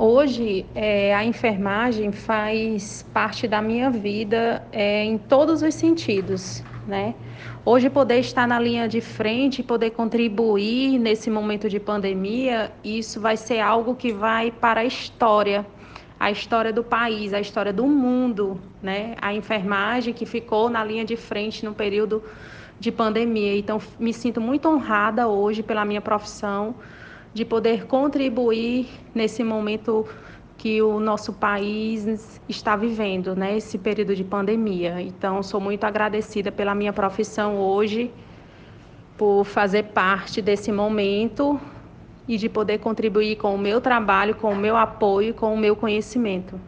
Hoje, é, a enfermagem faz parte da minha vida é, em todos os sentidos, né? Hoje, poder estar na linha de frente, poder contribuir nesse momento de pandemia, isso vai ser algo que vai para a história, a história do país, a história do mundo, né? A enfermagem que ficou na linha de frente no período de pandemia. Então, me sinto muito honrada hoje pela minha profissão de poder contribuir nesse momento que o nosso país está vivendo, né, esse período de pandemia. Então, sou muito agradecida pela minha profissão hoje, por fazer parte desse momento e de poder contribuir com o meu trabalho, com o meu apoio, com o meu conhecimento.